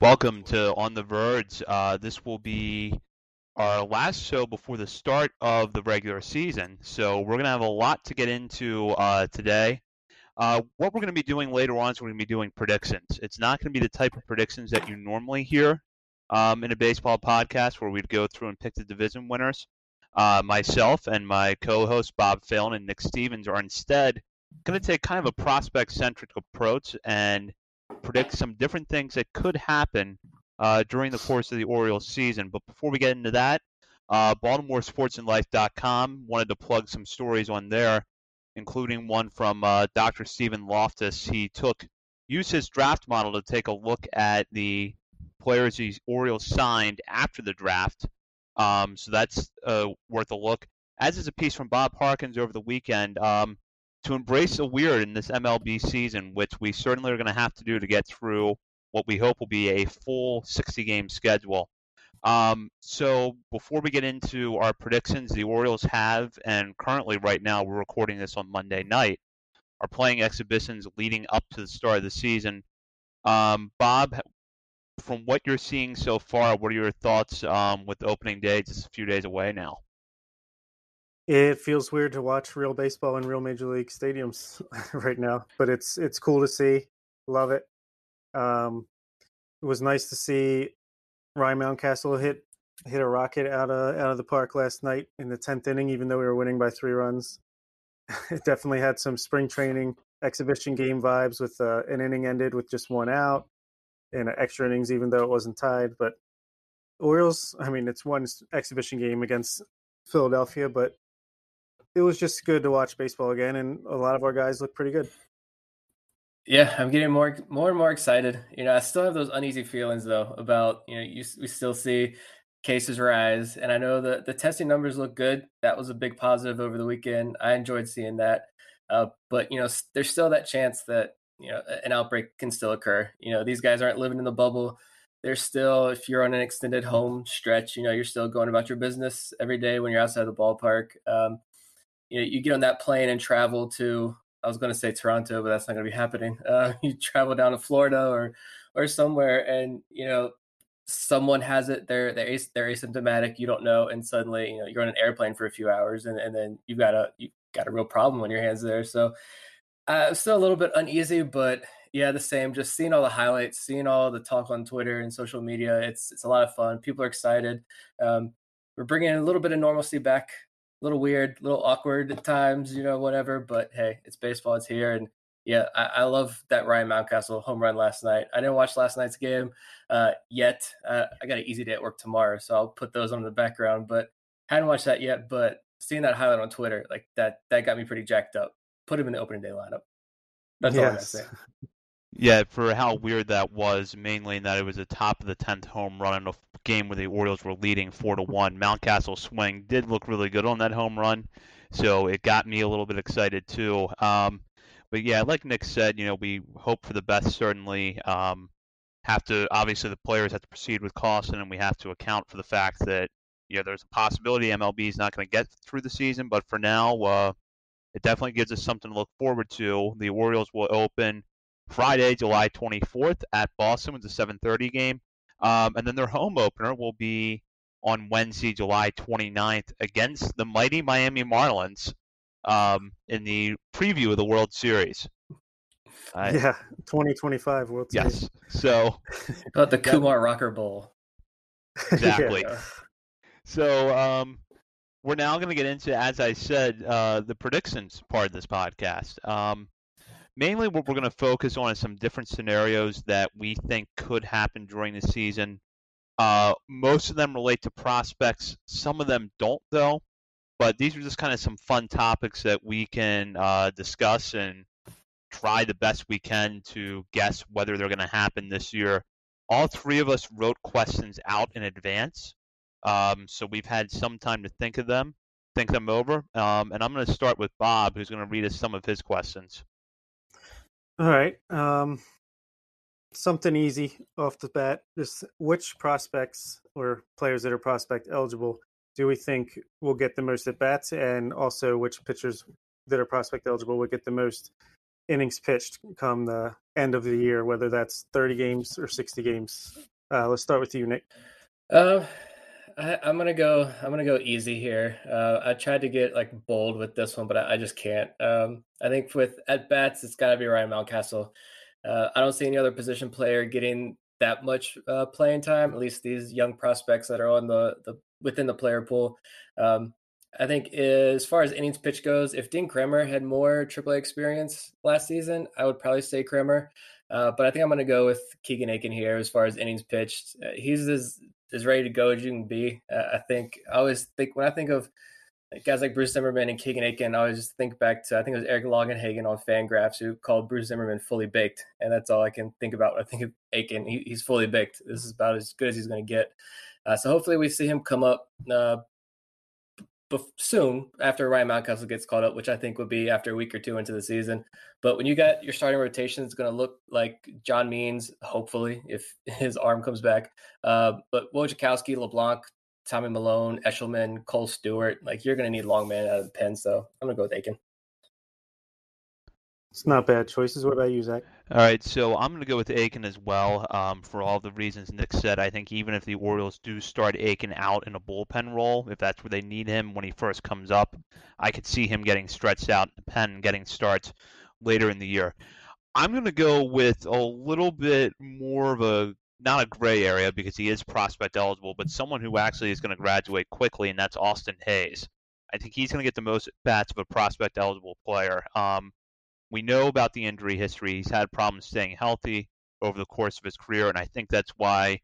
Welcome to On the Verge. Uh, this will be our last show before the start of the regular season, so we're going to have a lot to get into uh, today. Uh, what we're going to be doing later on is we're going to be doing predictions. It's not going to be the type of predictions that you normally hear um, in a baseball podcast where we'd go through and pick the division winners. Uh, myself and my co-hosts Bob Phelan and Nick Stevens are instead going to take kind of a prospect-centric approach and predict some different things that could happen uh, during the course of the Orioles season. But before we get into that, uh, BaltimoreSportsAndLife.com wanted to plug some stories on there, including one from uh, Dr. Stephen Loftus. He took used his draft model to take a look at the players the Orioles signed after the draft. Um, so that's uh, worth a look. As is a piece from Bob Harkins over the weekend. Um, to embrace the weird in this MLB season, which we certainly are going to have to do to get through what we hope will be a full 60 game schedule. Um, so before we get into our predictions, the Orioles have, and currently right now we're recording this on Monday night, are playing exhibitions leading up to the start of the season. Um, Bob, from what you're seeing so far, what are your thoughts um, with opening day just a few days away now? It feels weird to watch real baseball in real major league stadiums right now, but it's it's cool to see. Love it. Um, it was nice to see Ryan Mountcastle hit hit a rocket out of out of the park last night in the tenth inning, even though we were winning by three runs. it definitely had some spring training exhibition game vibes with uh, an inning ended with just one out and extra innings, even though it wasn't tied. But Orioles, I mean, it's one exhibition game against Philadelphia, but it was just good to watch baseball again, and a lot of our guys look pretty good. Yeah, I'm getting more more and more excited. You know, I still have those uneasy feelings though about you know you we still see cases rise, and I know that the testing numbers look good. That was a big positive over the weekend. I enjoyed seeing that, uh, but you know, there's still that chance that you know an outbreak can still occur. You know, these guys aren't living in the bubble. They're still, if you're on an extended home stretch, you know, you're still going about your business every day when you're outside the ballpark. Um, you know, you get on that plane and travel to I was going to say Toronto, but that's not going to be happening. Uh, you travel down to Florida or or somewhere, and you know someone has it. They're they're they're asymptomatic. You don't know, and suddenly you know you're on an airplane for a few hours, and, and then you've got a you got a real problem on your hands there. So uh, I'm still a little bit uneasy, but yeah, the same. Just seeing all the highlights, seeing all the talk on Twitter and social media. It's it's a lot of fun. People are excited. Um, we're bringing a little bit of normalcy back little weird, a little awkward at times, you know, whatever. But hey, it's baseball. It's here, and yeah, I, I love that Ryan Mountcastle home run last night. I didn't watch last night's game uh, yet. Uh, I got an easy day at work tomorrow, so I'll put those on the background. But hadn't watched that yet. But seeing that highlight on Twitter, like that, that got me pretty jacked up. Put him in the opening day lineup. That's all I'm gonna say. Yeah, for how weird that was, mainly in that it was a top of the tenth home run in a game where the Orioles were leading four to one. Mountcastle swing did look really good on that home run, so it got me a little bit excited too. Um, but yeah, like Nick said, you know, we hope for the best. Certainly, um, have to obviously the players have to proceed with caution, and we have to account for the fact that you know there's a possibility MLB is not going to get through the season. But for now, uh, it definitely gives us something to look forward to. The Orioles will open Friday, July 24th at Boston with a 7:30 game, um, and then their home opener will be on Wednesday, July 29th against the mighty Miami Marlins um, in the preview of the World Series. Uh, yeah, 2025 World Series. Yes. So about the Kumar Rocker Bowl. Exactly. yeah. So um, we're now going to get into, as I said, uh, the predictions part of this podcast. Um, mainly what we're going to focus on is some different scenarios that we think could happen during the season. Uh, most of them relate to prospects. Some of them don't, though. But these are just kind of some fun topics that we can uh, discuss and try the best we can to guess whether they're going to happen this year. all three of us wrote questions out in advance, um, so we've had some time to think of them, think them over. Um, and I'm going to start with Bob, who's going to read us some of his questions. All right. Um, something easy off the bat. Just which prospects or players that are prospect eligible do we think will get the most at bats, and also which pitchers that are prospect eligible will get the most innings pitched come the end of the year, whether that's 30 games or 60 games. Uh, let's start with you, Nick. Uh, I, am gonna go. I'm gonna go easy here. Uh, I tried to get like bold with this one, but I, I just can't. Um, I think with at bats, it's got to be Ryan Mountcastle. Uh, I don't see any other position player getting that much uh, playing time. At least these young prospects that are on the the within the player pool. Um, I think as far as innings pitch goes, if Dean Kremer had more AAA experience last season, I would probably say Kremer. Uh, but I think I'm going to go with Keegan Akin here as far as innings pitched. Uh, he's as as ready to go as you can be. Uh, I think I always think when I think of guys like Bruce Zimmerman and Keegan Akin, I always just think back to I think it was Eric Longenhagen on Fangraphs who called Bruce Zimmerman fully baked, and that's all I can think about when I think of Akin. He, he's fully baked. This is about as good as he's going to get. Uh, so hopefully we see him come up uh, soon after Ryan Mountcastle gets called up, which I think would be after a week or two into the season. But when you got your starting rotation, it's going to look like John Means, hopefully, if his arm comes back. Uh, but Wojciechowski, LeBlanc, Tommy Milone, Eshelman, Kohl Stewart, like you're going to need long man out of the pen. So I'm going to go with Akin. It's not bad choices. What about you, Zach? All right, so I'm going to go with Akin as well um, for all the reasons Nick said. I think even if the Orioles do start Akin out in a bullpen role, if that's where they need him when he first comes up, I could see him getting stretched out in the pen and getting starts later in the year. I'm going to go with a little bit more of a not a gray area because he is prospect eligible, but someone who actually is going to graduate quickly, and that's Austin Hays. I think he's going to get the most bats of a prospect eligible player. Um, we know about the injury history. He's had problems staying healthy over the course of his career, and I think that's why,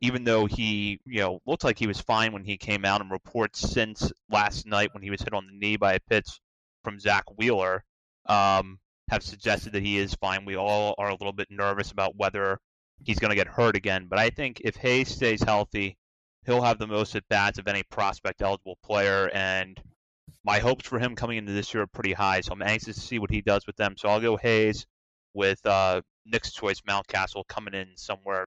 even though he, you know, looked like he was fine when he came out, and reports since last night when he was hit on the knee by a pitch from Zack Wheeler um, have suggested that he is fine. We all are a little bit nervous about whether he's going to get hurt again, but I think if Hays stays healthy, he'll have the most at bats of any prospect eligible player, and my hopes for him coming into this year are pretty high, so I'm anxious to see what he does with them. So I'll go Hays with uh, Nick's choice, Mountcastle, coming in somewhere.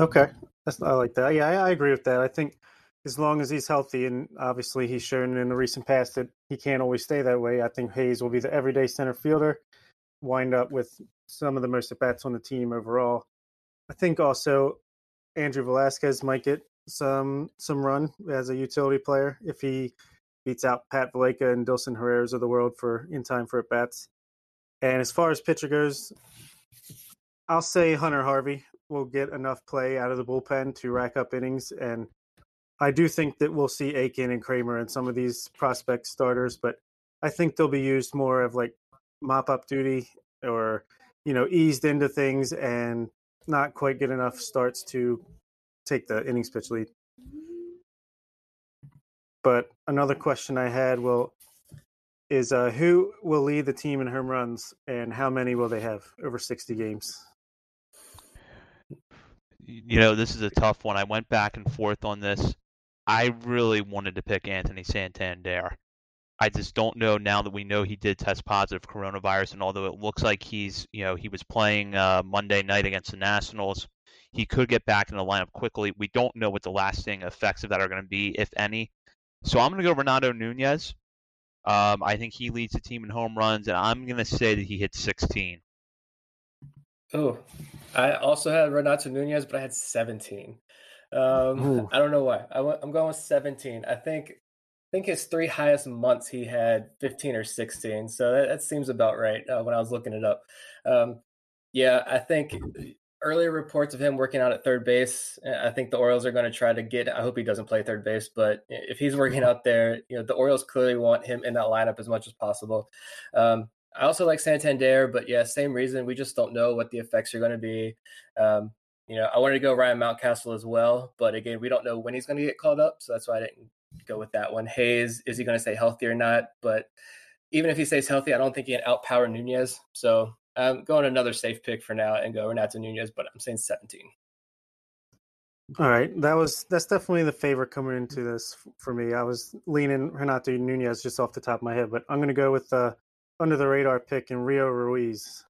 Okay, that's I like that. Yeah, I, I agree with that. I think as long as he's healthy, and obviously he's shown in the recent past that he can't always stay that way. I think Hays will be the everyday center fielder, wind up with some of the most at bats on the team overall. I think also Andrew Velazquez might get some some run as a utility player if he beats out Pat Valaika and Dilson Herrera's of the world for in time for at bats. And as far as pitcher goes, I'll say Hunter Harvey will get enough play out of the bullpen to rack up innings. And I do think that we'll see Akin and Kremer and some of these prospect starters, but I think they'll be used more of like mop up duty or, you know, eased into things and not quite get enough starts to take the innings pitch lead. But another question I had will is uh, who will lead the team in home runs and how many will they have over 60 games? You know, this is a tough one. I went back and forth on this. I really wanted to pick Anthony Santander. I just don't know now that we know he did test positive coronavirus, and although it looks like he's, you know, he was playing uh, Monday night against the Nationals, he could get back in the lineup quickly. We don't know what the lasting effects of that are going to be, if any. So I'm going to go Renato Nunez. Um, I think he leads the team in home runs, and I'm going to say that he hits 16. Oh, I also had Renato Nunez, but I had 17. Um, I don't know why. I am going with 17. I think I think his three highest months he had 15 or 16. So that, that seems about right uh, when I was looking it up. Um, yeah, I think earlier reports of him working out at third base. I think the Orioles are going to try to get. I hope he doesn't play third base, but if he's working out there, you know the Orioles clearly want him in that lineup as much as possible. Um, I also like Santander, but yeah, same reason. We just don't know what the effects are going to be. Um, you know, I wanted to go Ryan Mountcastle as well, but again, we don't know when he's going to get called up, so that's why I didn't go with that one. Hays, is he going to stay healthy or not? But even if he stays healthy, I don't think he can outpower Nunez. So Um, I'm going another safe pick for now and go Renato Nunez, but I'm saying 17. All right, that was that's definitely the favorite coming into this for me. I was leaning Renato Nunez just off the top of my head, but I'm going to go with the under the radar pick in Rio Ruiz.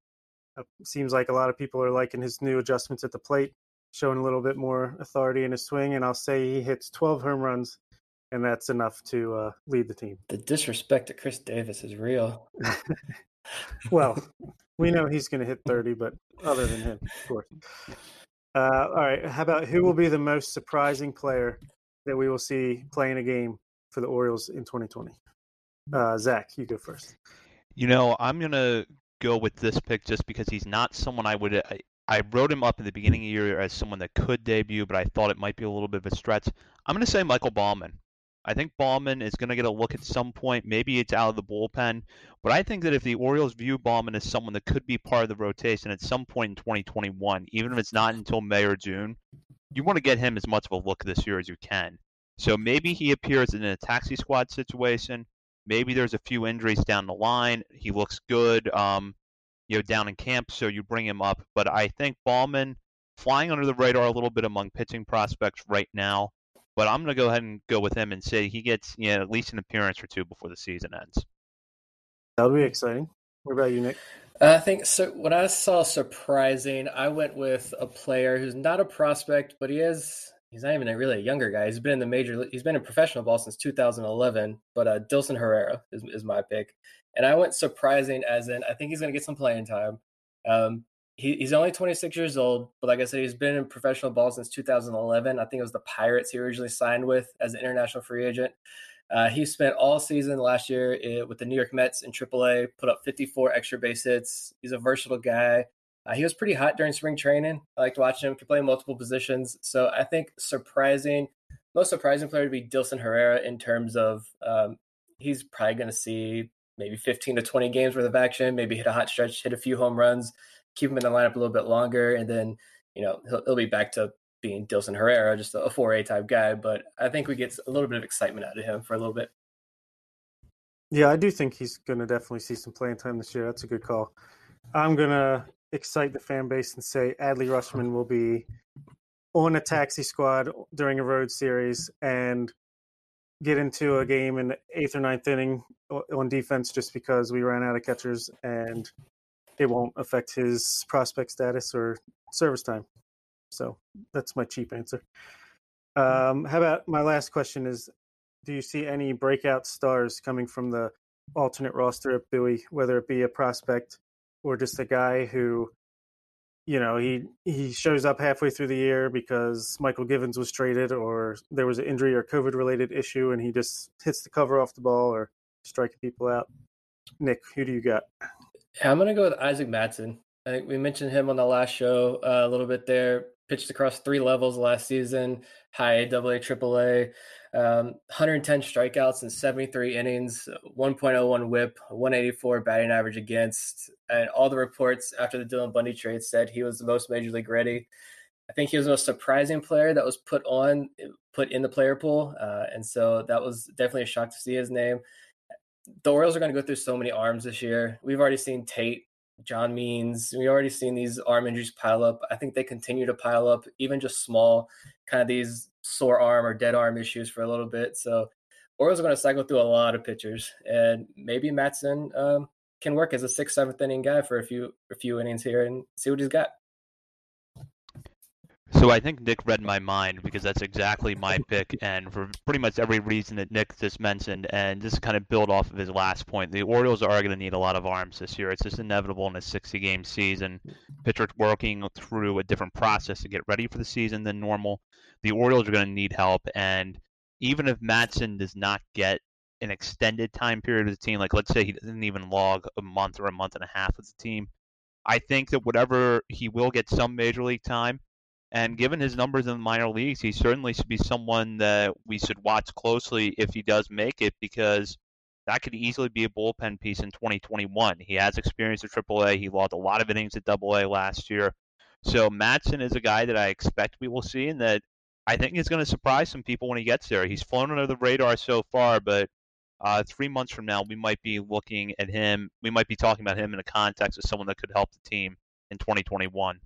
It seems like a lot of people are liking his new adjustments at the plate, showing a little bit more authority in his swing, and I'll say he hits 12 home runs, and that's enough to uh, lead the team. The disrespect to Chris Davis is real. well, we know he's going to hit 30, but other than him, of course. Uh, all right. How about who will be the most surprising player that we will see playing a game for the Orioles in 2020? Uh, Zach, you go first. You know, I'm going to go with this pick just because he's not someone I would. I, I wrote him up in the beginning of the year as someone that could debut, but I thought it might be a little bit of a stretch. I'm going to say Michael Baumann. I think Baumann is going to get a look at some point. Maybe it's out of the bullpen, but I think that if the Orioles view Baumann as someone that could be part of the rotation at some point in 2021, even if it's not until May or June, you want to get him as much of a look this year as you can. So maybe he appears in a taxi squad situation. Maybe there's a few injuries down the line. He looks good, um, you know, down in camp, so you bring him up. But I think Baumann flying under the radar a little bit among pitching prospects right now but I'm going to go ahead and go with him and say he gets you know, at least an appearance or two before the season ends. That'll be exciting. What about you, Nick? I think so. What I saw surprising, I went with a player who's not a prospect, but he is. He's not even a really a younger guy. He's been in the major. He's been in professional ball since 2011. But uh, Dilson Herrera is, is my pick, and I went surprising as in I think he's going to get some playing time. Um, he, he's only 26 years old, but like I said, he's been in professional ball since 2011. I think it was the Pirates he originally signed with as an international free agent. Uh, he spent all season last year eh, with the New York Mets in AAA, put up 54 extra base hits. He's a versatile guy. Uh, he was pretty hot during spring training. I liked watching him. He play multiple positions. So I think surprising, most surprising player to be Dilson Herrera in terms of um, he's probably going to see maybe 15 to 20 games worth of action, maybe hit a hot stretch, hit a few home runs keep him in the lineup a little bit longer, and then you know he'll, he'll be back to being Dilson Herrera, just a four A type guy. But I think we get a little bit of excitement out of him for a little bit. Yeah, I do think he's going to definitely see some playing time this year. That's a good call. I'm going to excite the fan base and say Adley Rutschman will be on a taxi squad during a road series and get into a game in the eighth or ninth inning on defense just because we ran out of catchers and it won't affect his prospect status or service time. So that's my cheap answer. Um, how about my last question is do you see any breakout stars coming from the alternate roster at Bowie, whether it be a prospect or just a guy who, you know, he he shows up halfway through the year because Mychal Givens was traded or there was an injury or COVID related issue and he just hits the cover off the ball or striking people out. Nick, who do you got? Yeah, I'm gonna go with Isaac Mattson. I think we mentioned him on the last show uh, a little bit there. Pitched across three levels last season: high A, double A, triple A. Um, 110 strikeouts in 73 innings, 1.01 WHIP, 184 batting average against, and all the reports after the Dylan Bundy trade said he was the most major league ready. I think he was the most surprising player that was put on, put in the player pool, uh, and so that was definitely a shock to see his name the Orioles are going to go through so many arms this year. We've already seen Tate, John Means. We've already seen these arm injuries pile up. I think they continue to pile up, even just small, kind of these sore arm or dead arm issues for a little bit. So Orioles are going to cycle through a lot of pitchers, and maybe Mattson um, can work as a sixth, seventh inning guy for a few a few innings here and see what he's got. So I think Nick read my mind because that's exactly my pick, and for pretty much every reason that Nick just mentioned, and just kind of build off of his last point. The Orioles are going to need a lot of arms this year. It's just inevitable in a 60-game season. Pitchers working through a different process to get ready for the season than normal. The Orioles are going to need help, and even if Mattson does not get an extended time period with the team, like let's say he doesn't even log a month or a month and a half with the team, I think that whatever he will get some major league time and given his numbers in the minor leagues, he certainly should be someone that we should watch closely if he does make it because that could easily be a bullpen piece in 2021. He has experience at AAA. He logged a lot of innings at AA last year. So Mattson is a guy that I expect we will see and that I think is going to surprise some people when he gets there. He's flown under the radar so far, but uh, three months from now, we might be looking at him. We might be talking about him in the context of someone that could help the team in 2021.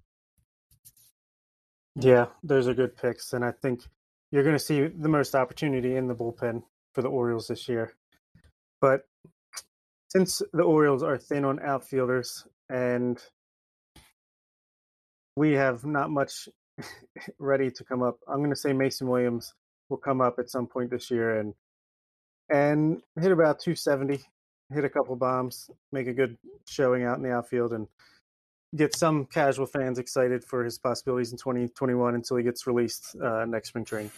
Yeah, those are good picks, and I think you're going to see the most opportunity in the bullpen for the Orioles this year. But since the Orioles are thin on outfielders and we have not much ready to come up, I'm going to say Mason Williams will come up at some point this year and and hit about 270, hit a couple bombs, make a good showing out in the outfield, and get some casual fans excited for his possibilities in 2021 until he gets released uh, next spring training.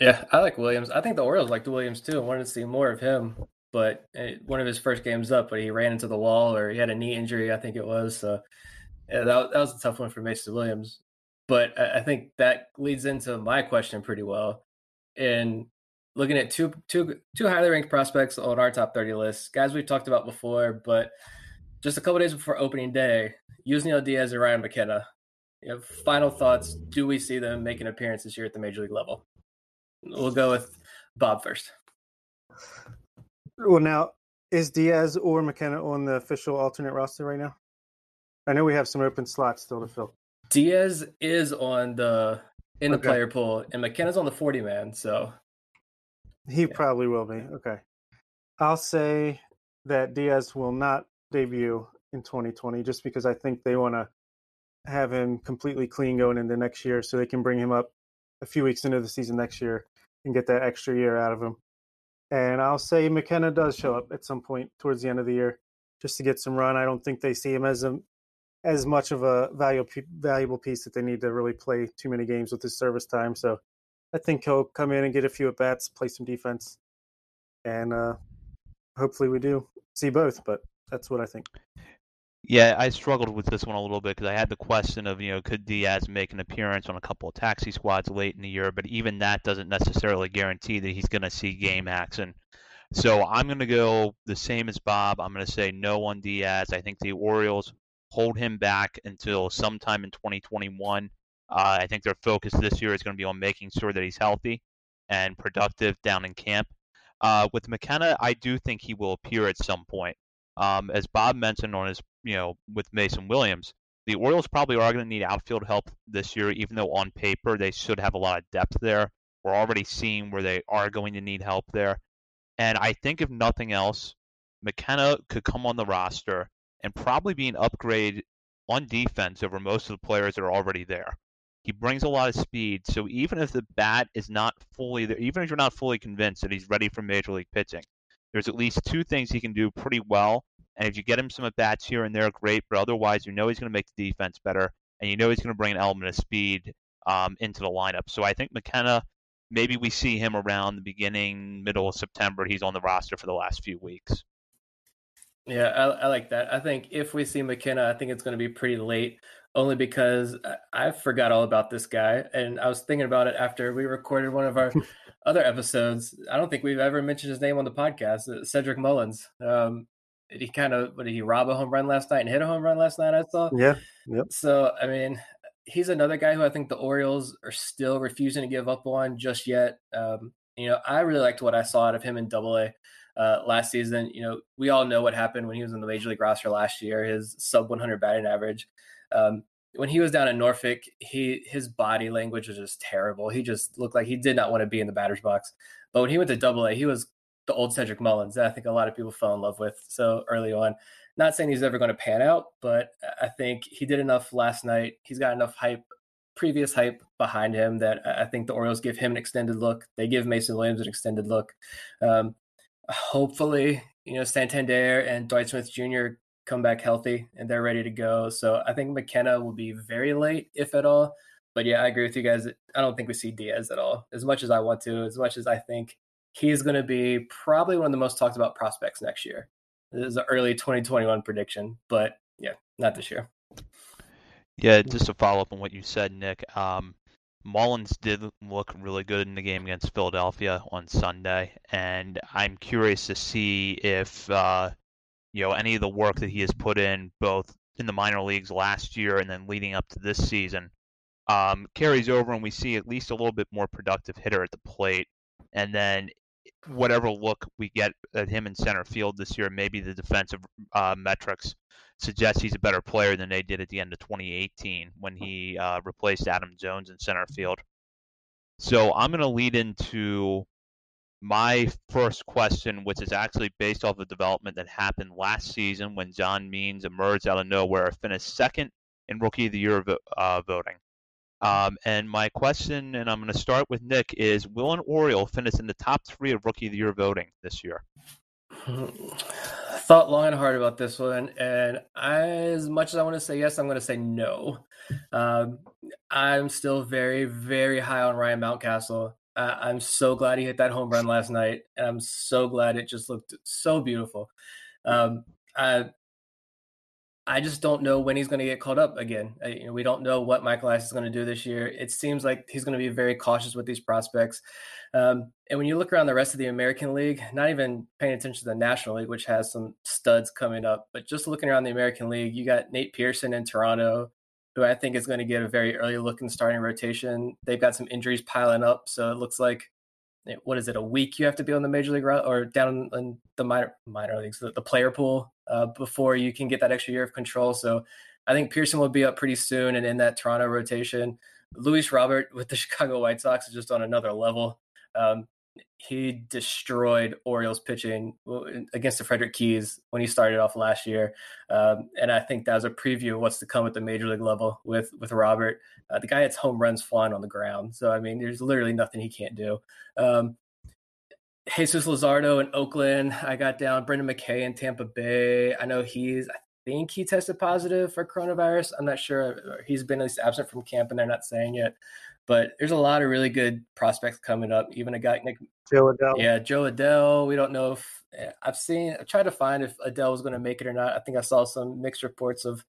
Yeah, I like Williams. I think the Orioles liked Williams too. I wanted to see more of him, but one of his first games up, but he ran into the wall or he had a knee injury, I think it was. So yeah, that, that was a tough one for Mason Williams. But I think that leads into my question pretty well. And looking at two two two highly ranked prospects on our top 30 list, guys we've talked about before, but just a couple days before opening day, Yusniel Diaz and Ryan McKenna. You know, final thoughts. Do we see them make an appearance this year at the major league level? We'll go with Bob first. Well, now is Diaz or McKenna on the official alternate roster right now? I know we have some open slots still to fill. Diaz is on the in the okay. player pool, and McKenna's on the forty man. So he yeah. probably will be. Okay, I'll say that Diaz will not debut in 2020, just because I think they want to have him completely clean going into next year, so they can bring him up a few weeks into the season next year and get that extra year out of him. And I'll say McKenna does show up at some point towards the end of the year just to get some run. I don't think they see him as a as much of a valuable valuable piece that they need to really play too many games with his service time. So I think he'll come in and get a few at bats, play some defense, and uh, hopefully we do see both. But that's what I think. Yeah, I struggled with this one a little bit because I had the question of, you know, could Diaz make an appearance on a couple of taxi squads late in the year? But even that doesn't necessarily guarantee that he's going to see game action. So I'm going to go the same as Bob. I'm going to say no on Diaz. I think the Orioles hold him back until sometime in 2021. Uh, I think their focus this year is going to be on making sure that he's healthy and productive down in camp. Uh, with McKenna, I do think he will appear at some point. Um, as Bob mentioned on his, you know, with Mason Williams, the Orioles probably are going to need outfield help this year, even though on paper they should have a lot of depth there. We're already seeing where they are going to need help there. And I think if nothing else, McKenna could come on the roster and probably be an upgrade on defense over most of the players that are already there. He brings a lot of speed, so even if the bat is not fully there, even if you're not fully convinced that he's ready for major league pitching, there's at least two things he can do pretty well. And if you get him some at bats here and there, great. But otherwise, you know he's going to make the defense better, and you know he's going to bring an element of speed um, into the lineup. So I think McKenna, maybe we see him around the beginning, middle of September. He's on the roster for the last few weeks. Yeah, I, I like that. I think if we see McKenna, I think it's going to be pretty late, only because I, forgot all about this guy, and I was thinking about it after we recorded one of our other episodes. I don't think we've ever mentioned his name on the podcast, uh, Cedric Mullins. Um, he kind of, did he rob a home run last night and hit a home run last night? I saw. Yeah. Yep. So, I mean, he's another guy who I think the Orioles are still refusing to give up on just yet. Um, you know, I really liked what I saw out of him in Double A uh, last season. You know, we all know what happened when he was in the major league roster last year. His sub 100 batting average. Um, when he was down in Norfolk, he his body language was just terrible. He just looked like he did not want to be in the batter's box. But when he went to Double A, he was the old Cedric Mullins that I think a lot of people fell in love with so early on. Not saying he's ever going to pan out, but I think he did enough last night. He's got enough hype, previous hype behind him that I think the Orioles give him an extended look. They give Mason Williams an extended look. Um, hopefully, you know, Santander and Dwight Smith Jr come back healthy and they're ready to go. So I think McKenna will be very late, if at all. But yeah, I agree with you guys. I don't think we see Diaz at all. As much as I want to, as much as I think he's going to be probably one of the most talked about prospects next year. This is an early 2021 prediction, but yeah, not this year. Yeah, just to follow up on what you said, Nick. Um, Mullins did look really good in the game against Philadelphia on Sunday, and I'm curious to see if uh, you know any of the work that he has put in both in the minor leagues last year and then leading up to this season um, carries over and we see at least a little bit more productive hitter at the plate and then whatever look we get at him in center field this year, maybe the defensive uh, metrics suggest he's a better player than they did at the end of 2018 when he uh, replaced Adam Jones in center field. So I'm going to lead into my first question, which is actually based off of development that happened last season when John Means emerged out of nowhere, finished second in Rookie of the Year uh, voting. Um, and my question, and I'm going to start with Nick, is will an Oriole finish in the top three of Rookie of the Year voting this year? I Thought long and hard about this one, and I, as much as I want to say yes, I'm going to say no. Um, I'm still very, very high on Ryan Mountcastle. Uh, I'm so glad he hit that home run last night, and I'm so glad it just looked so beautiful. Um, I, I just don't know when he's going to get caught up again. I, you know, we don't know what Michael is going to do this year. It seems like he's going to be very cautious with these prospects. Um, and when you look around the rest of the American League, not even paying attention to the National League, which has some studs coming up, but just looking around the American League, you got Nate Pearson in Toronto, who I think is going to get a very early look in starting rotation. They've got some injuries piling up, so it looks like what is it a week you have to be on the major league or down in the minor minor leagues the, the player pool uh, before you can get that extra year of control. So I think Pearson will be up pretty soon and in that Toronto rotation. Luis Robert with the Chicago White Sox is just on another level. Um, he destroyed Orioles pitching against the Frederick Keys when he started off last year, um, and I think that was a preview of what's to come at the major league level with with Robert. Uh, the guy hits home runs flying on the ground, so I mean, there's literally nothing he can't do. Um, Jesus Luzardo in Oakland, I got down. Brendan McKay in Tampa Bay. I know he's. I think he tested positive for coronavirus. I'm not sure. He's been at least absent from camp, and they're not saying yet. But there's a lot of really good prospects coming up. Even a guy Nick Jo Adell. Yeah, Jo Adell. We don't know if eh, I've seen. I tried to find if Adell was going to make it or not. I think I saw some mixed reports of.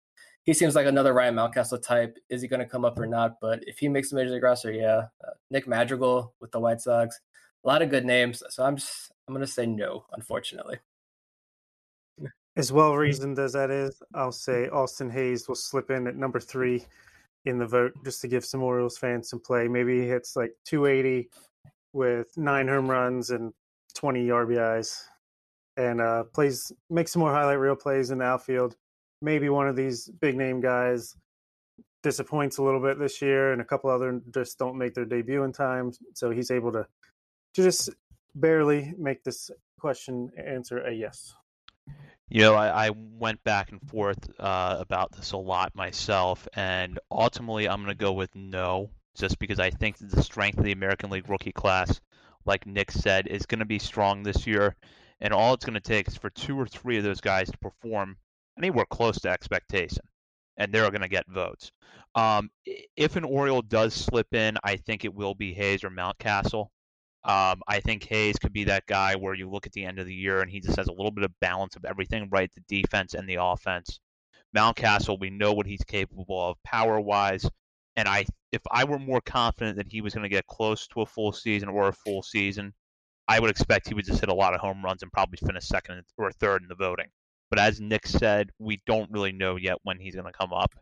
He seems like another Ryan Mountcastle type. Is he going to come up or not? But if he makes the major league roster, yeah. Uh, Nick Madrigal with the White Sox. A lot of good names. So I'm just I'm going to say no, unfortunately. As well reasoned as that is, I'll say Austin Hays will slip in at number three in the vote just to give some Orioles fans some play. Maybe he hits like 280 with nine home runs and 20 RBIs, and uh, plays make some more highlight reel plays in the outfield. Maybe one of these big name guys disappoints a little bit this year, and a couple other just don't make their debut in time. So he's able to to just barely make this question answer a yes. You know, I, I went back and forth uh, about this a lot myself, and ultimately I'm going to go with no, just because I think the strength of the American League rookie class, like Nick said, is going to be strong this year, and all it's going to take is for two or three of those guys to perform anywhere close to expectation, and they're going to get votes. Um, if an Oriole does slip in, I think it will be Hays or Mountcastle. Um, I think Hays could be that guy where you look at the end of the year and he just has a little bit of balance of everything, right? The defense and the offense. Mountcastle, we know what he's capable of power wise. And I, if I were more confident that he was going to get close to a full season or a full season, I would expect he would just hit a lot of home runs and probably finish second or third in the voting. But as Nick said, we don't really know yet when he's going to come up.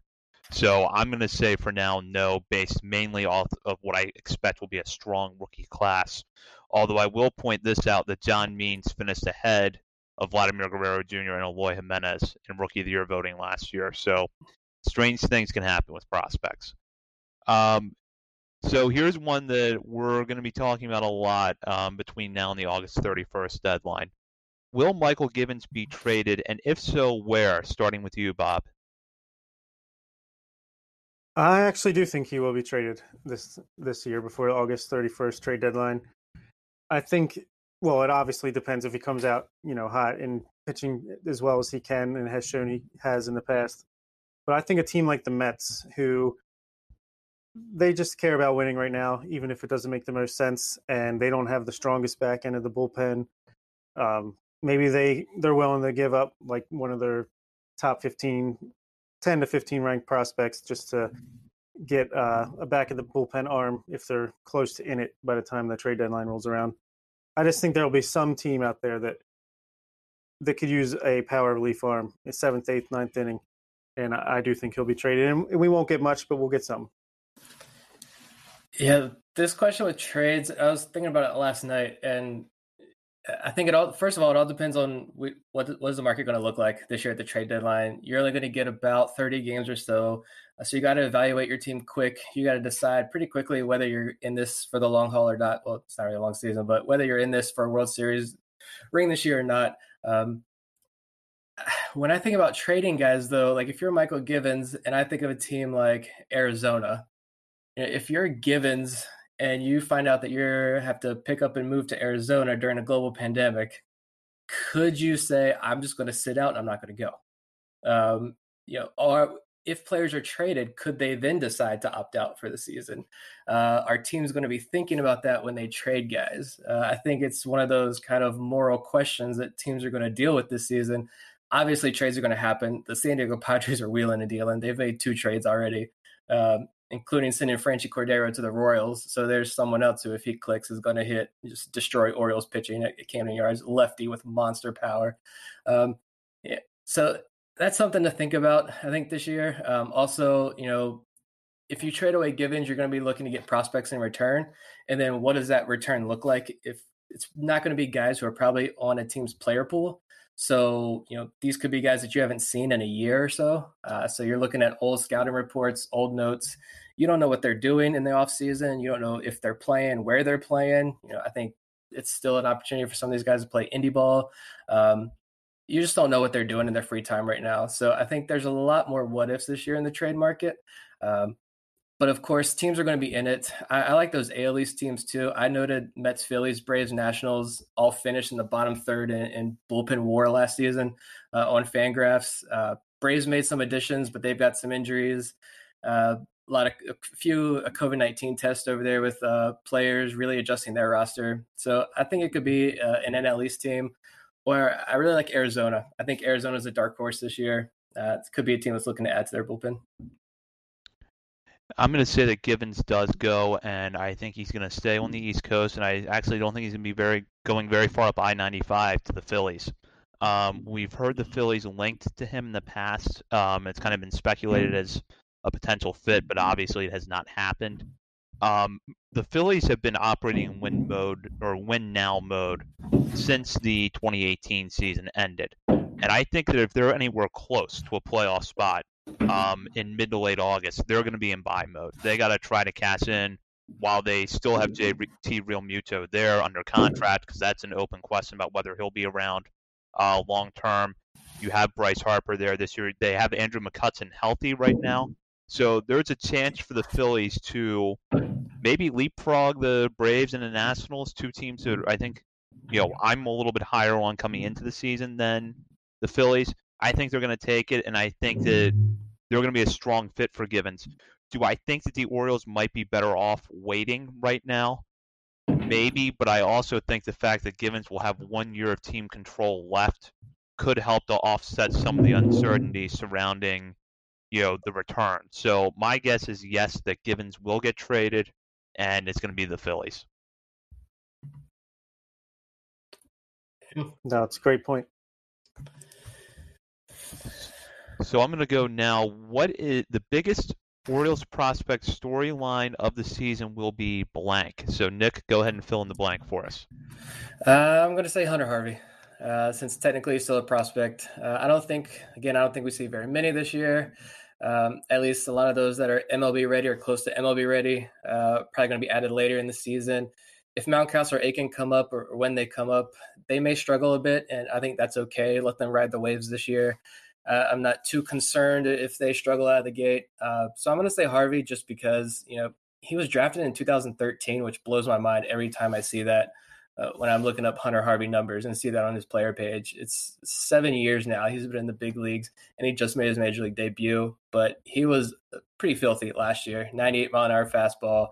So I'm going to say for now, no, based mainly off of what I expect will be a strong rookie class. Although I will point this out that John Means finished ahead of Vladimir Guerrero Jr. and Eloy Jimenez in Rookie of the Year voting last year. So strange things can happen with prospects. Um, so here's one that we're going to be talking about a lot um, between now and the August 31st deadline. Will Mychal Givens be traded, and if so, where? Starting with you, Bob. I actually do think he will be traded this this year before August 31st trade deadline. I think well, it obviously depends if he comes out, you know, hot and pitching as well as he can and has shown he has in the past. But I think a team like the Mets who they just care about winning right now, even if it doesn't make the most sense, and they don't have the strongest back end of the bullpen. Um, maybe they they're willing to give up like one of their top 15 10 to 15 ranked prospects just to get uh, a back of the bullpen arm if they're close to in it by the time the trade deadline rolls around. I just think there'll be some team out there that that could use a power relief arm in seventh, eighth, ninth inning, and I do think he'll be traded. And we won't get much, but we'll get some. Yeah, this question with trades, I was thinking about it last night, and I think it all. First of all, it all depends on what what is the market going to look like this year at the trade deadline. You're only going to get about 30 games or so, uh, so you got to evaluate your team quick. You got to decide pretty quickly whether you're in this for the long haul or not. Well, it's not really a long season, but whether you're in this for a World Series ring this year or not. Um, when I think about trading guys, though, like if you're Mychal Givens and I think of a team like Arizona, if you're Givens and you find out that you have to pick up and move to Arizona during a global pandemic, could you say, I'm just going to sit out and I'm not going to go? Um, you know, or if players are traded, could they then decide to opt out for the season? Uh, our team's going to be thinking about that when they trade guys. Uh, I think it's one of those kind of moral questions that teams are going to deal with this season. Obviously, trades are going to happen. The San Diego Padres are wheeling and dealing. They've made two trades already. Um, including sending Franchy Cordero to the Royals. So there's someone else who, if he clicks, is going to hit, just destroy Orioles pitching at Camden Yards, lefty with monster power. Um, yeah, so that's something to think about, I think, this year. Um, also, you know, if you trade away Givens, you're going to be looking to get prospects in return. And then what does that return look like? If it's not going to be guys who are probably on a team's player pool, so, you know, these could be guys that you haven't seen in a year or so. Uh, so you're looking at old scouting reports, old notes. You don't know what they're doing in the offseason. You don't know if they're playing, where they're playing. You know, I think it's still an opportunity for some of these guys to play indie ball. Um, you just don't know what they're doing in their free time right now. So I think there's a lot more what ifs this year in the trade market. Um, but of course, teams are going to be in it. I, I, like those AL East teams too. I noted Mets, Phillies, Braves, Nationals all finished in the bottom third in, in bullpen war last season uh, on Fangraphs. Uh, Braves made some additions, but they've got some injuries. Uh, a lot of a few a COVID nineteen test over there with uh, players really adjusting their roster. So I think it could be uh, an NL East team. or I really like Arizona. I think Arizona is a dark horse this year. Uh, it could be a team that's looking to add to their bullpen. I'm going to say that Givens does go, and I think he's going to stay on the East Coast. And I actually don't think he's going to be very going very far up I-95 to the Phillies. Um, we've heard the Phillies linked to him in the past. Um, it's kind of been speculated as a potential fit, but obviously it has not happened. Um, the Phillies have been operating in win mode or win now mode since the 2018 season ended. And I think that if they're anywhere close to a playoff spot, um, in mid to late August, they're going to be in buy mode. They got to try to cash in while they still have JT Realmuto there under contract because that's an open question about whether he'll be around uh, long term. You have Bryce Harper there this year. They have Andrew McCutchen healthy right now. So there's a chance for the Phillies to maybe leapfrog the Braves and the Nationals, two teams that I think, you know, I'm a little bit higher on coming into the season than the Phillies. I think they're going to take it, and I think that they're going to be a strong fit for Givens. Do I think that the Orioles might be better off waiting right now? Maybe, but I also think the fact that Givens will have one year of team control left could help to offset some of the uncertainty surrounding, you know, the return. So my guess is yes, that Givens will get traded, and it's going to be the Phillies. No, it's a great point. So I'm going to go now. What is the biggest Orioles prospect storyline of the season will be blank. So Nick, go ahead and fill in the blank for us. Uh, I'm going to say Hunter Harvey, uh, since technically he's still a prospect. Uh, I don't think, again, I don't think we see very many this year. Um, at least a lot of those that are MLB ready or close to MLB ready, uh, probably going to be added later in the season. If Mountcastle or Akin come up, or, or when they come up, they may struggle a bit, and I think that's okay. Let them ride the waves this year. Uh, I'm not too concerned if they struggle out of the gate. Uh, so I'm going to say Harvey just because, you know, he was drafted in 2013, which blows my mind every time I see that uh, when I'm looking up Hunter Harvey numbers and see that on his player page. It's seven years now. He's been in the big leagues and he just made his major league debut, but he was pretty filthy last year 98 mile an hour fastball.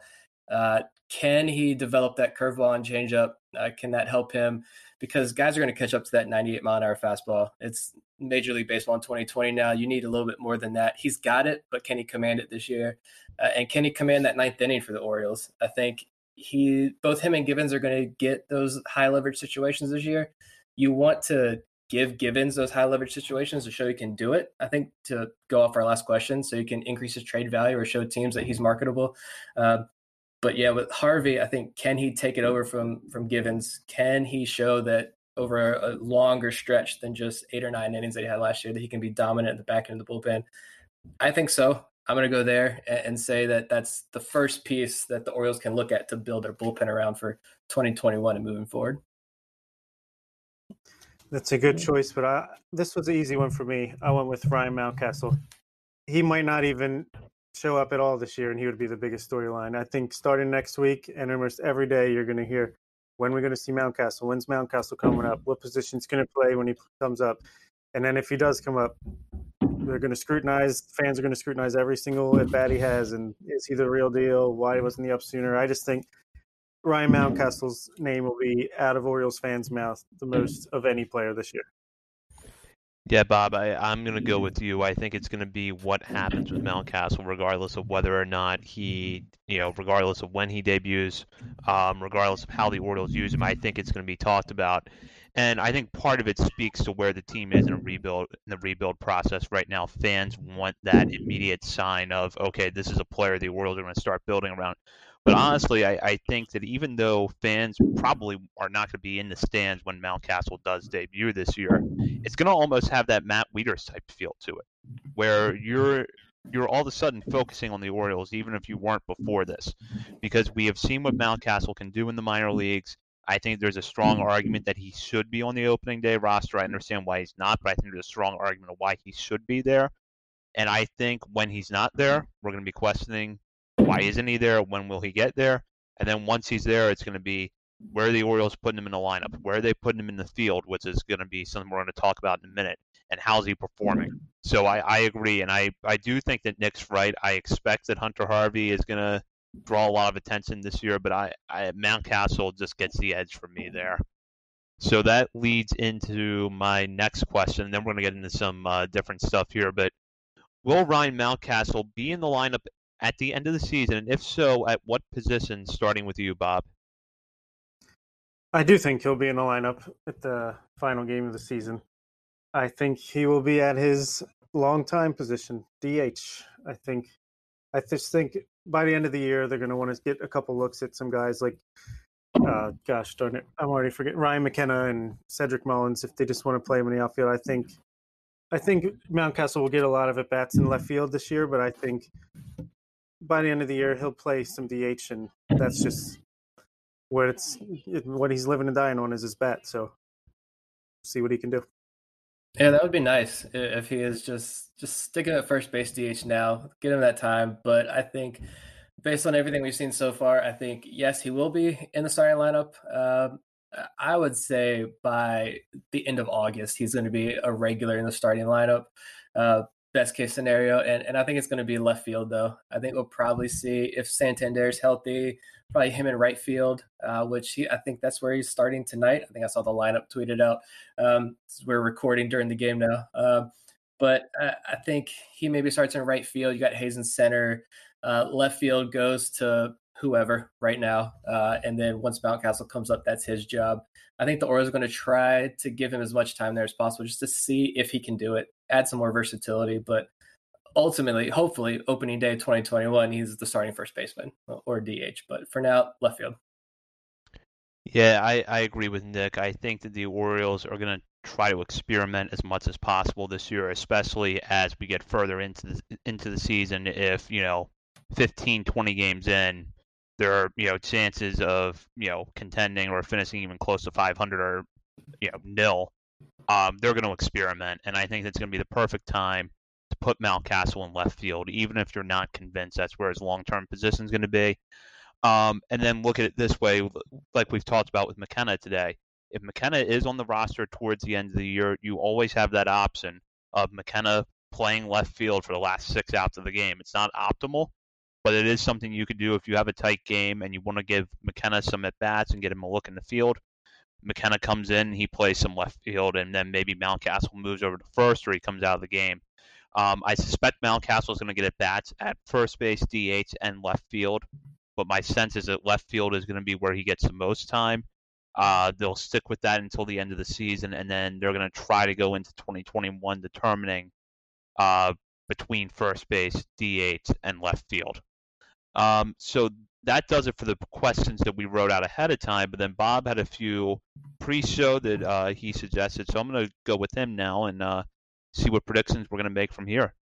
Uh, can he develop that curveball and changeup? Uh, can that help him? Because guys are going to catch up to that 98 mile an hour fastball. It's Major League Baseball in 2020 now. You need a little bit more than that. He's got it, but can he command it this year? Uh, and can he command that ninth inning for the Orioles? I think he, both him and Givens are going to get those high leverage situations this year. You want to give Givens those high leverage situations to show he can do it. I think to go off our last question, so you can increase his trade value or show teams that he's marketable. Uh, but yeah, with Harvey, I think can he take it over from from Givens? Can he show that over a longer stretch than just eight or nine innings that he had last year that he can be dominant at the back end of the bullpen? I think so. I'm going to go there and say that that's the first piece that the Orioles can look at to build their bullpen around for 2021 and moving forward. That's a good choice, but I, this was an easy one for me. I went with Ryan Mountcastle. He might not even show up at all this year, and he would be the biggest storyline. I think starting next week and almost every day, you're going to hear when we're going to see Mountcastle. When's Mountcastle coming up? What position's going to play when he comes up? And then if he does come up, they're going to scrutinize. Fans are going to scrutinize every single at bat he has, and is he the real deal? Why wasn't he up sooner? I just think Ryan Mountcastle's name will be out of Orioles fans' mouth the most of any player this year. Yeah, Bob, I, I'm going to go with you. I think it's going to be what happens with Mountcastle, regardless of whether or not he, you know, regardless of when he debuts, um, regardless of how the Orioles use him. I think it's going to be talked about. And I think part of it speaks to where the team is in a rebuild in the rebuild process right now. Fans want that immediate sign of okay, this is a player the Orioles are going to start building around. But honestly, I, I think that even though fans probably are not going to be in the stands when Mountcastle does debut this year, it's going to almost have that Matt Wieters type feel to it, where you're you're all of a sudden focusing on the Orioles, even if you weren't before this, because we have seen what Mountcastle can do in the minor leagues. I think there's a strong argument that he should be on the opening day roster. I understand why he's not, but I think there's a strong argument of why he should be there. And I think when he's not there, we're going to be questioning why isn't he there? When will he get there? And then once he's there, it's going to be where are the Orioles putting him in the lineup? Where are they putting him in the field? Which is going to be something we're going to talk about in a minute. And how's he performing? So I, I agree, and I, I do think that Nick's right. I expect that Hunter Harvey is going to draw a lot of attention this year, but I, I Mountcastle just gets the edge for me there. So that leads into my next question. Then we're going to get into some uh, different stuff here. But will Ryan Mountcastle be in the lineup at the end of the season? And if so, at what position, starting with you, Bob? I do think he'll be in the lineup at the final game of the season. I think he will be at his long-time position, DH. I think. I just think by the end of the year they're going to want to get a couple looks at some guys like, uh, gosh darn it, I'm already forgetting Ryan McKenna and Cedric Mullins if they just want to play him in the outfield. I think. I think Mountcastle will get a lot of at bats in left field this year, but I think by the end of the year he'll play some DH, and that's just what it's what he's living and dying on is his bat. So see what he can do. Yeah, that would be nice if he is just just sticking at first base DH now. Get him that time, but I think based on everything we've seen so far, I think yes, he will be in the starting lineup. Um, I would say by the end of August, he's going to be a regular in the starting lineup. Uh, best case scenario. And and I think it's going to be left field though. I think we'll probably see if Santander is healthy, probably him in right field, uh, which he, I think that's where he's starting tonight. I think I saw the lineup tweeted out. Um, we're recording during the game now. Uh, but I, I, think he maybe starts in right field. You got Hazen center. Uh, left field goes to whoever right now. Uh, and then once Mountcastle comes up, that's his job. I think the Orioles are going to try to give him as much time there as possible just to see if he can do it, add some more versatility. But ultimately, hopefully, opening day 2021, he's the starting first baseman or DH. But for now, left field. Yeah, I, I agree with Nick. I think that the Orioles are going to try to experiment as much as possible this year, especially as we get further into the, into the season. If, you know, 15, 20 games in, there are you know chances of you know contending or finishing even close to 500 or you know nil. Um, they're going to experiment, and I think that's going to be the perfect time to put Mountcastle in left field, even if you're not convinced that's where his long-term position is going to be. Um, and then look at it this way, like we've talked about with McKenna today. If McKenna is on the roster towards the end of the year, you always have that option of McKenna playing left field for the last six outs of the game. It's not optimal, but it is something you could do if you have a tight game and you want to give McKenna some at bats and get him a look in the field. McKenna comes in, he plays some left field, and then maybe Mountcastle moves over to first or he comes out of the game. Um, I suspect Mountcastle is going to get at bats at first base, DH, and left field, but my sense is that left field is going to be where he gets the most time. Uh, they'll stick with that until the end of the season, and then they're going to try to go into 2021 determining uh, between first base, DH, and left field. Um, so that does it for the questions that we wrote out ahead of time. But then Bob had a few pre-show that uh, he suggested, so I'm going to go with him now and uh, see what predictions we're going to make from here.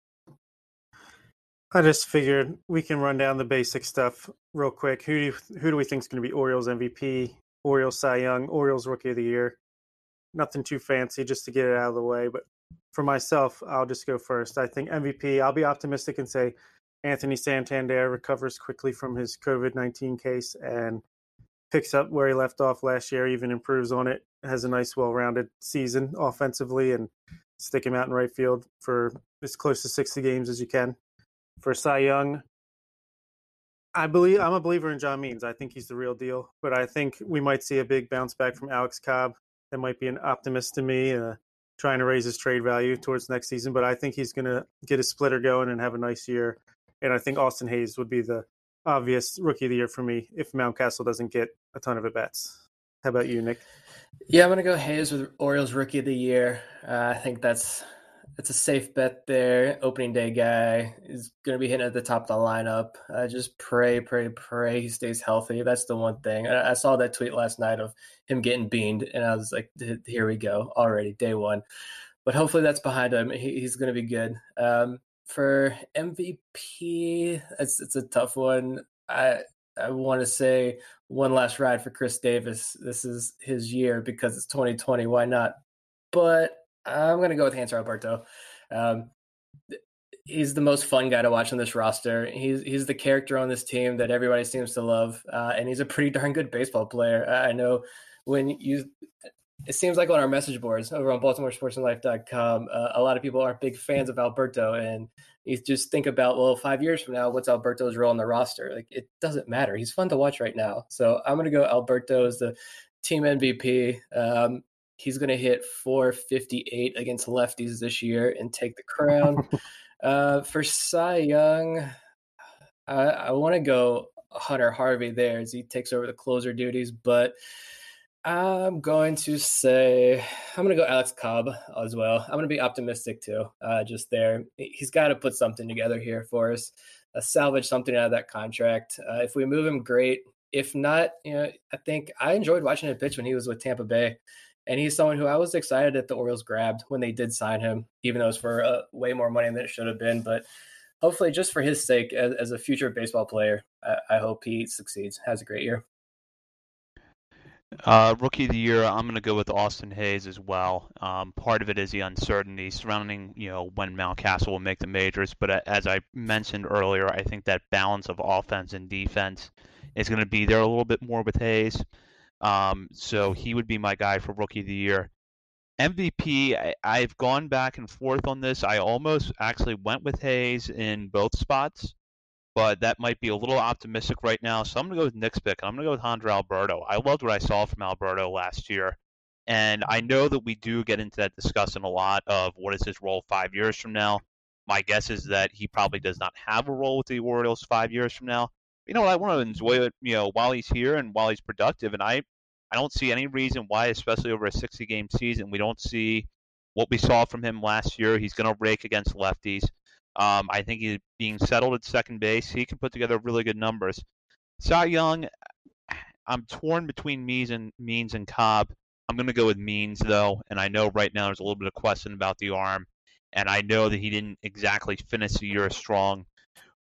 I just figured we can run down the basic stuff real quick. Who do you, who do we think is going to be Orioles MVP, Orioles Cy Young, Orioles Rookie of the Year? Nothing too fancy, just to get it out of the way. But for myself, I'll just go first. I think MVP. I'll be optimistic and say Anthony Santander recovers quickly from his COVID nineteen case and picks up where he left off last year, even improves on it. Has a nice, well rounded season offensively, and stick him out in right field for as close to sixty games as you can for Cy Young. I believe I'm a believer in John Means. I think he's the real deal, but I think we might see a big bounce back from Alex Cobb. That might be an optimist to me, uh, trying to raise his trade value towards next season. But I think he's going to get his splitter going and have a nice year. And I think Austin Hays would be the obvious rookie of the year for me if Mountcastle doesn't get a ton of at bats. How about you, Nick? Yeah, I'm going to go Hayes with Orioles rookie of the year. Uh, I think that's it's a safe bet there. Opening day guy is going to be hitting at the top of the lineup. Uh, just pray, pray, pray he stays healthy. That's the one thing. I, I, saw that tweet last night of him getting beamed, and I was like, here we go already, day one. But hopefully that's behind him. He, he's going to be good. Um, for MVP, it's it's a tough one. I I want to say one last ride for Chris Davis. This is his year because it's 2020. Why not? But I'm going to go with Hanser Alberto. Um, he's the most fun guy to watch on this roster. He's he's the character on this team that everybody seems to love, uh, and he's a pretty darn good baseball player. I know when you. It seems like on our message boards over on BaltimoreSportsAndLife.com, uh, a lot of people aren't big fans of Alberto, and you just think about, well, five years from now, what's Alberto's role on the roster? Like, it doesn't matter. He's fun to watch right now. So I'm going to go Alberto as the team MVP. Um, He's going to hit 458 against lefties this year and take the crown. uh, for Cy Young, I, I want to go Hunter Harvey there as he takes over the closer duties, but I'm going to say I'm going to go Alex Cobb as well. I'm going to be optimistic too. Uh, just there, he's got to put something together here for us, uh, salvage something out of that contract. Uh, if we move him, great. If not, you know, I think I enjoyed watching him pitch when he was with Tampa Bay. And he's someone who I was excited that the Orioles grabbed when they did sign him, even though it was for uh, way more money than it should have been. But hopefully, just for his sake, as, as a future baseball player, I, I, hope he succeeds, has a great year. Uh, rookie of the year, I'm going to go with Austin Hays as well. Um, part of it is the uncertainty surrounding, you know, when Mountcastle will make the majors. But uh, as I mentioned earlier, I think that balance of offense and defense is going to be there a little bit more with Hays. Um, so he would be my guy for rookie of the year. MVP, I, have gone back and forth on this. I almost actually went with Hayes in both spots, but that might be a little optimistic right now. So I'm going to go with Nick's pick. I'm going to go with Hanser Alberto. I loved what I saw from Alberto last year. And I know that we do get into that discussion a lot of what is his role five years from now. My guess is that he probably does not have a role with the Orioles five years from now you know what, I want to enjoy it, you know, while he's here and while he's productive. And I, I don't see any reason why, especially over a 60 game season, we don't see what we saw from him last year. He's going to rake against lefties. Um, I think he's being settled at second base. He can put together really good numbers. Cy Young, I'm torn between Means and Means and Cobb. I'm going to go with Means though, and I know right now there's a little bit of question about the arm, and I know that he didn't exactly finish the year strong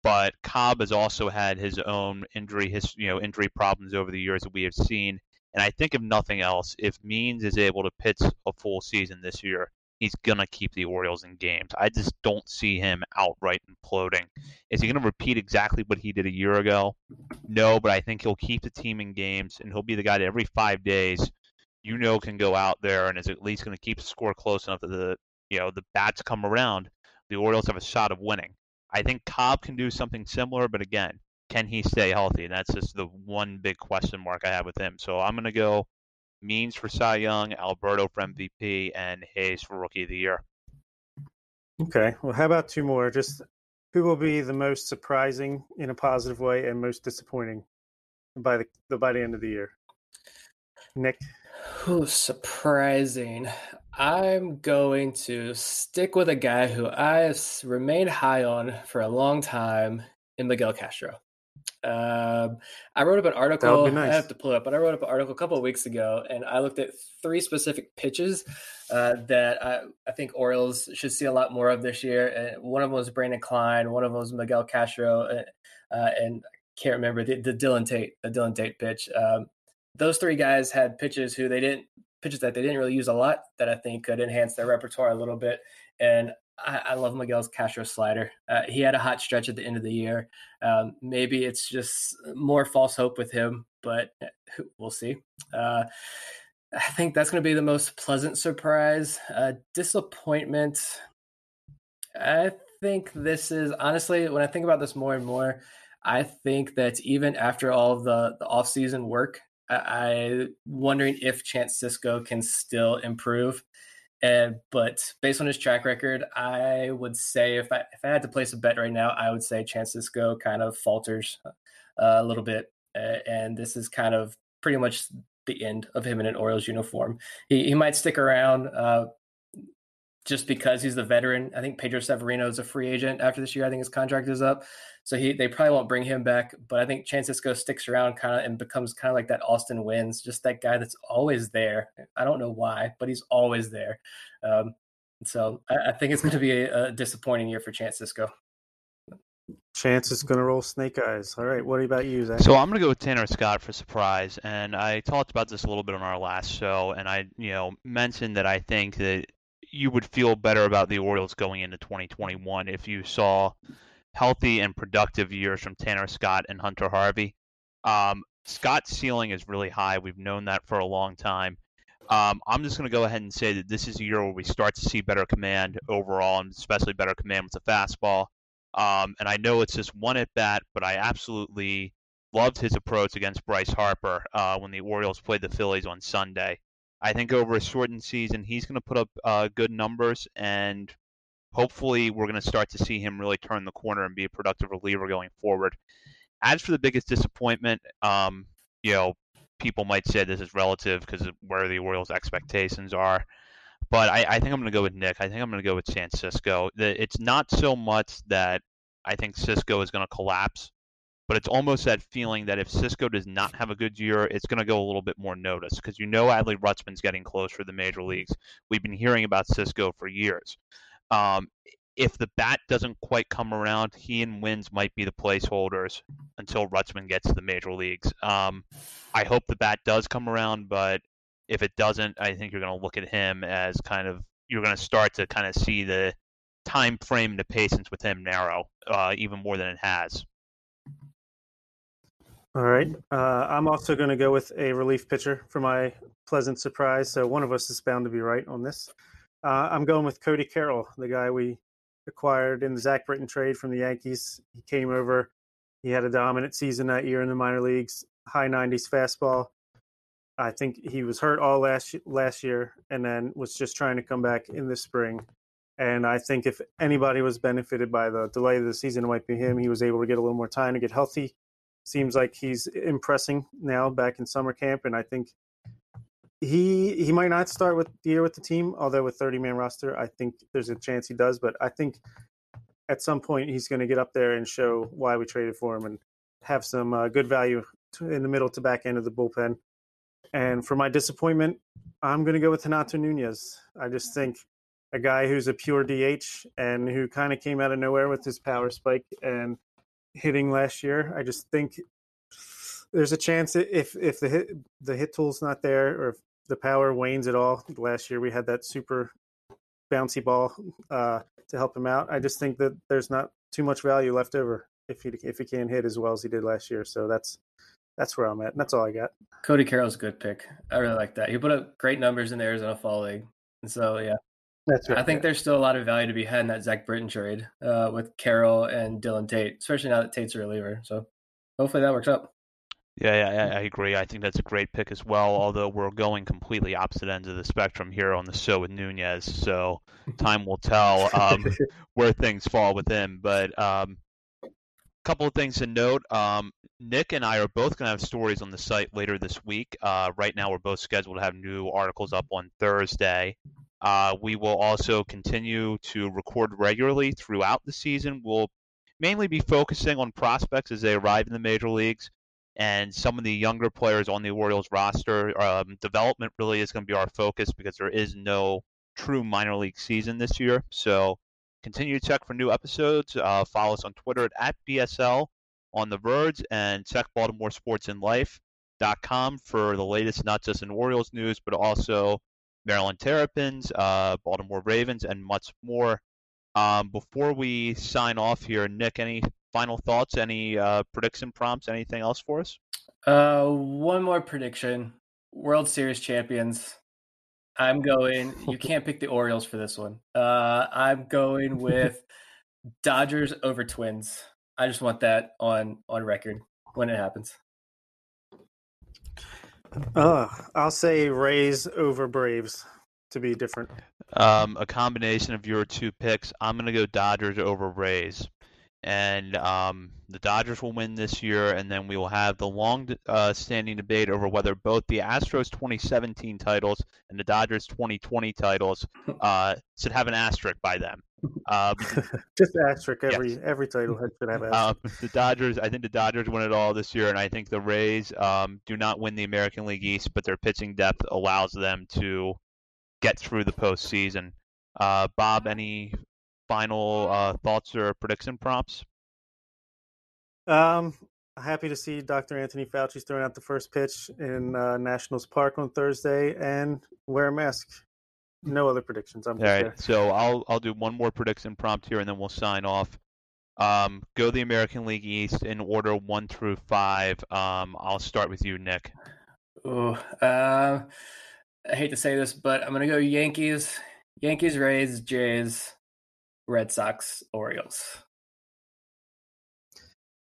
but Cobb has also had his own injury, his you know injury problems over the years that we have seen. And I think if nothing else, if Means is able to pitch a full season this year, he's gonna keep the Orioles in games. I just don't see him outright imploding. Is he gonna repeat exactly what he did a year ago? No, but I think he'll keep the team in games, and he'll be the guy that every five days, you know, can go out there and is at least gonna keep the score close enough that the you know the bats come around. The Orioles have a shot of winning. I think Cobb can do something similar, but again, can he stay healthy? And that's just the one big question mark I have with him. So I'm going to go Means for Cy Young, Alberto for MVP, and Hays for Rookie of the Year. Okay. Well, how about two more? Just who will be the most surprising in a positive way and most disappointing by the by the end of the year? Nick. Who's surprising? I'm going to stick with a guy who I've remained high on for a long time in Miguel Castro. Um, I wrote up an article. Nice. I have to pull it up, but I wrote up an article a couple of weeks ago, and I looked at three specific pitches uh, that I, I, think Orioles should see a lot more of this year. And one of them was Branden Kline, one of them was Miguel Castro, uh, uh and I can't remember the, the, Dylan Tate, the Dylan Tate pitch. Um, those three guys had pitches who they didn't pitches that they didn't really use a lot that I think could enhance their repertoire a little bit. And I, I love Miguel's Castro slider. Uh, he had a hot stretch at the end of the year. Um, maybe it's just more false hope with him, but uh, we'll see. Uh, I think that's going to be the most pleasant surprise. Uh, disappointment. I think this is honestly, when I think about this more and more, I think that even after all the, the off-season work, I, I wondering if Chance Sisco can still improve. And but based on his track record, I would say if I if I had to place a bet right now, I would say Chance Sisco kind of falters uh, a little bit, uh, and this is kind of pretty much the end of him in an Orioles uniform. He he might stick around. Uh, just because he's the veteran. I think Pedro Severino is a free agent after this year. I think his contract is up. So he they probably won't bring him back. But I think Chance Sisco sticks around kind of and becomes kind of like that Austin Wynns, just that guy that's always there. I don't know why, but he's always there. Um, so I, I, think it's going to be a, a, disappointing year for Chance Sisco. Chance is going to roll snake eyes. All right, what about you, Zach? So I'm going to go with Tanner Scott for surprise, and I talked about this a little bit on our last show, and I, you know, mentioned that I think that you would feel better about the Orioles going into 2021 if you saw healthy and productive years from Tanner Scott and Hunter Harvey. Um, Scott's ceiling is really high. We've known that for a long time. Um, I'm just going to go ahead and say that this is a year where we start to see better command overall, and especially better command with the fastball. Um, and I know it's just one at bat, but I absolutely loved his approach against Bryce Harper uh, when the Orioles played the Phillies on Sunday. I think over a shortened season, he's going to put up uh, good numbers, and hopefully, we're going to start to see him really turn the corner and be a productive reliever going forward. As for the biggest disappointment, um, you know, people might say this is relative because of where the Orioles' expectations are. But I, I think I'm going to go with Nick. I think I'm going to go with Chance Sisco. It's not so much that I think Sisco is going to collapse but it's almost that feeling that if Sisco does not have a good year, it's going to go a little bit more notice because you know Adley Rutschman's getting close for the major leagues. We've been hearing about Sisco for years. Um, if the bat doesn't quite come around, he and Wynns might be the placeholders until Rutschman gets to the major leagues. Um, I hope the bat does come around, but if it doesn't, I think you're going to look at him as kind of you're going to start to kind of see the time frame and the patience with him narrow uh, even more than it has. All right. Uh, I'm also going to go with a relief pitcher for my pleasant surprise. So one of us is bound to be right on this. Uh, I'm going with Cody Carroll, the guy we acquired in the Zach Britton trade from the Yankees. He came over. He had a dominant season that year in the minor leagues, high 90s fastball. I think he was hurt all last last year, and then was just trying to come back in the spring. And I think if anybody was benefited by the delay of the season, it might be him. He was able to get a little more time to get healthy seems like he's impressing now back in summer camp, and I think he he might not start with the year with the team, although with 30 man roster, I think there's a chance he does. But I think at some point he's going to get up there and show why we traded for him and have some uh, good value in the middle to back end of the bullpen. And for my disappointment, I'm going to go with Renato Nunez. I just think a guy who's a pure DH and who kind of came out of nowhere with his power spike and hitting last year. I just think there's a chance if if the hit the hit tool's not there or if the power wanes at all. Last year we had that super bouncy ball uh, to help him out. I just think that there's not too much value left over if he if he can't hit as well as he did last year. So that's that's where I'm at. And that's all I got. Cody Carroll's a good pick. I really like that. He put up great numbers in the Arizona Fall League. And so yeah, that's right. I think there's still a lot of value to be had in that Zach Britton trade uh, with Carroll and Dylan Tate, especially now that Tate's a reliever. So hopefully that works out. Yeah, yeah, I agree. I think that's a great pick as well. Although we're going completely opposite ends of the spectrum here on the show with Nunez, so time will tell um, where things fall with him. But um, a couple of things to note: um, Nick and I are both going to have stories on the site later this week. Uh, right now, we're both scheduled to have new articles up on Thursday. Uh, we will also continue to record regularly throughout the season. We'll mainly be focusing on prospects as they arrive in the major leagues and some of the younger players on the Orioles roster. Um, development really is going to be our focus because there is no true minor league season this year. So continue to check for new episodes. Uh, follow us on Twitter at BSL on the Verge and check Baltimore Sports and Life.com for the latest, not just in Orioles news, but also Maryland Terrapins, uh, Baltimore Ravens, and much more. Um, before we sign off here, Nick, any final thoughts? Any uh, prediction prompts? Anything else for us? Uh, one more prediction: World Series champions. I'm going. You can't pick the Orioles for this one. Uh, I'm going with Dodgers over Twins. I just want that on on record when it happens. Uh, I'll say Rays over Braves to be different. Um, a combination of your two picks. I'm going to go Dodgers over Rays and um, the Dodgers will win this year, and then we will have the long-standing uh, debate over whether both the Astros 2017 titles and the Dodgers 2020 titles uh, should have an asterisk by them. Uh, Just asterisk every yes. every title should have um, the Dodgers, I think the Dodgers win it all this year, and I think the Rays um, do not win the American League East, but their pitching depth allows them to get through the postseason. Uh, Bob, any final uh, thoughts or prediction prompts? Um, happy to see Dr. Anthony Fauci's throwing out the first pitch in uh, Nationals Park on Thursday and wear a mask. No other predictions. I'm all right. There. So I'll I'll do one more prediction prompt here, and then we'll sign off. Um, go the American League East in order one through five. Um, I'll start with you, Nick. Oh, uh, I hate to say this, but I'm gonna go Yankees, Yankees, Rays, Jays, Red Sox, Orioles.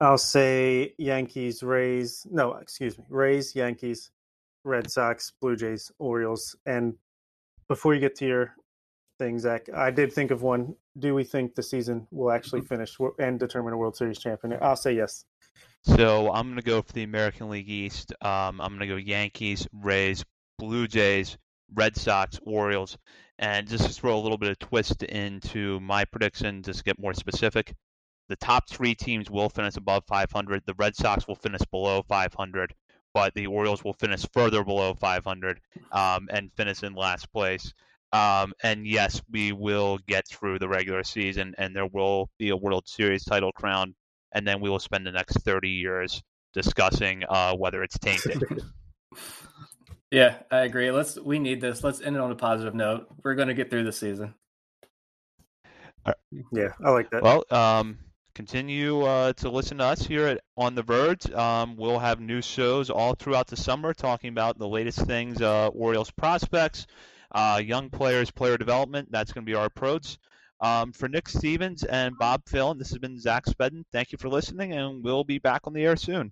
I'll say Yankees, Rays. No, excuse me. Rays, Yankees, Red Sox, Blue Jays, Orioles. And before you get to your thing, Zach, I did think of one. Do we think the season will actually mm-hmm. finish and determine a World Series champion? I'll say yes. So I'm going to go for the American League East. Um, I'm going to go Yankees, Rays, Blue Jays, Red Sox, Orioles. And just to throw a little bit of twist into my prediction, just to get more specific, the top three teams will finish above 500. The Red Sox will finish below 500, but the Orioles will finish further below 500 um, and finish in last place. Um, and yes, we will get through the regular season, and there will be a World Series title crown, and then we will spend the next 30 years discussing uh, whether it's tainted. Yeah, I agree. Let's we need this. Let's end it on a positive note. We're going to get through the season. Yeah, I like that. Well, um, continue uh, to listen to us here at On the Verge. Um, we'll have new shows all throughout the summer talking about the latest things, uh, Orioles prospects, uh, young players, player development. That's going to be our approach. Um, for Nick Stevens and Bob Phil, this has been Zach Spedden. Thank you for listening, and we'll be back on the air soon.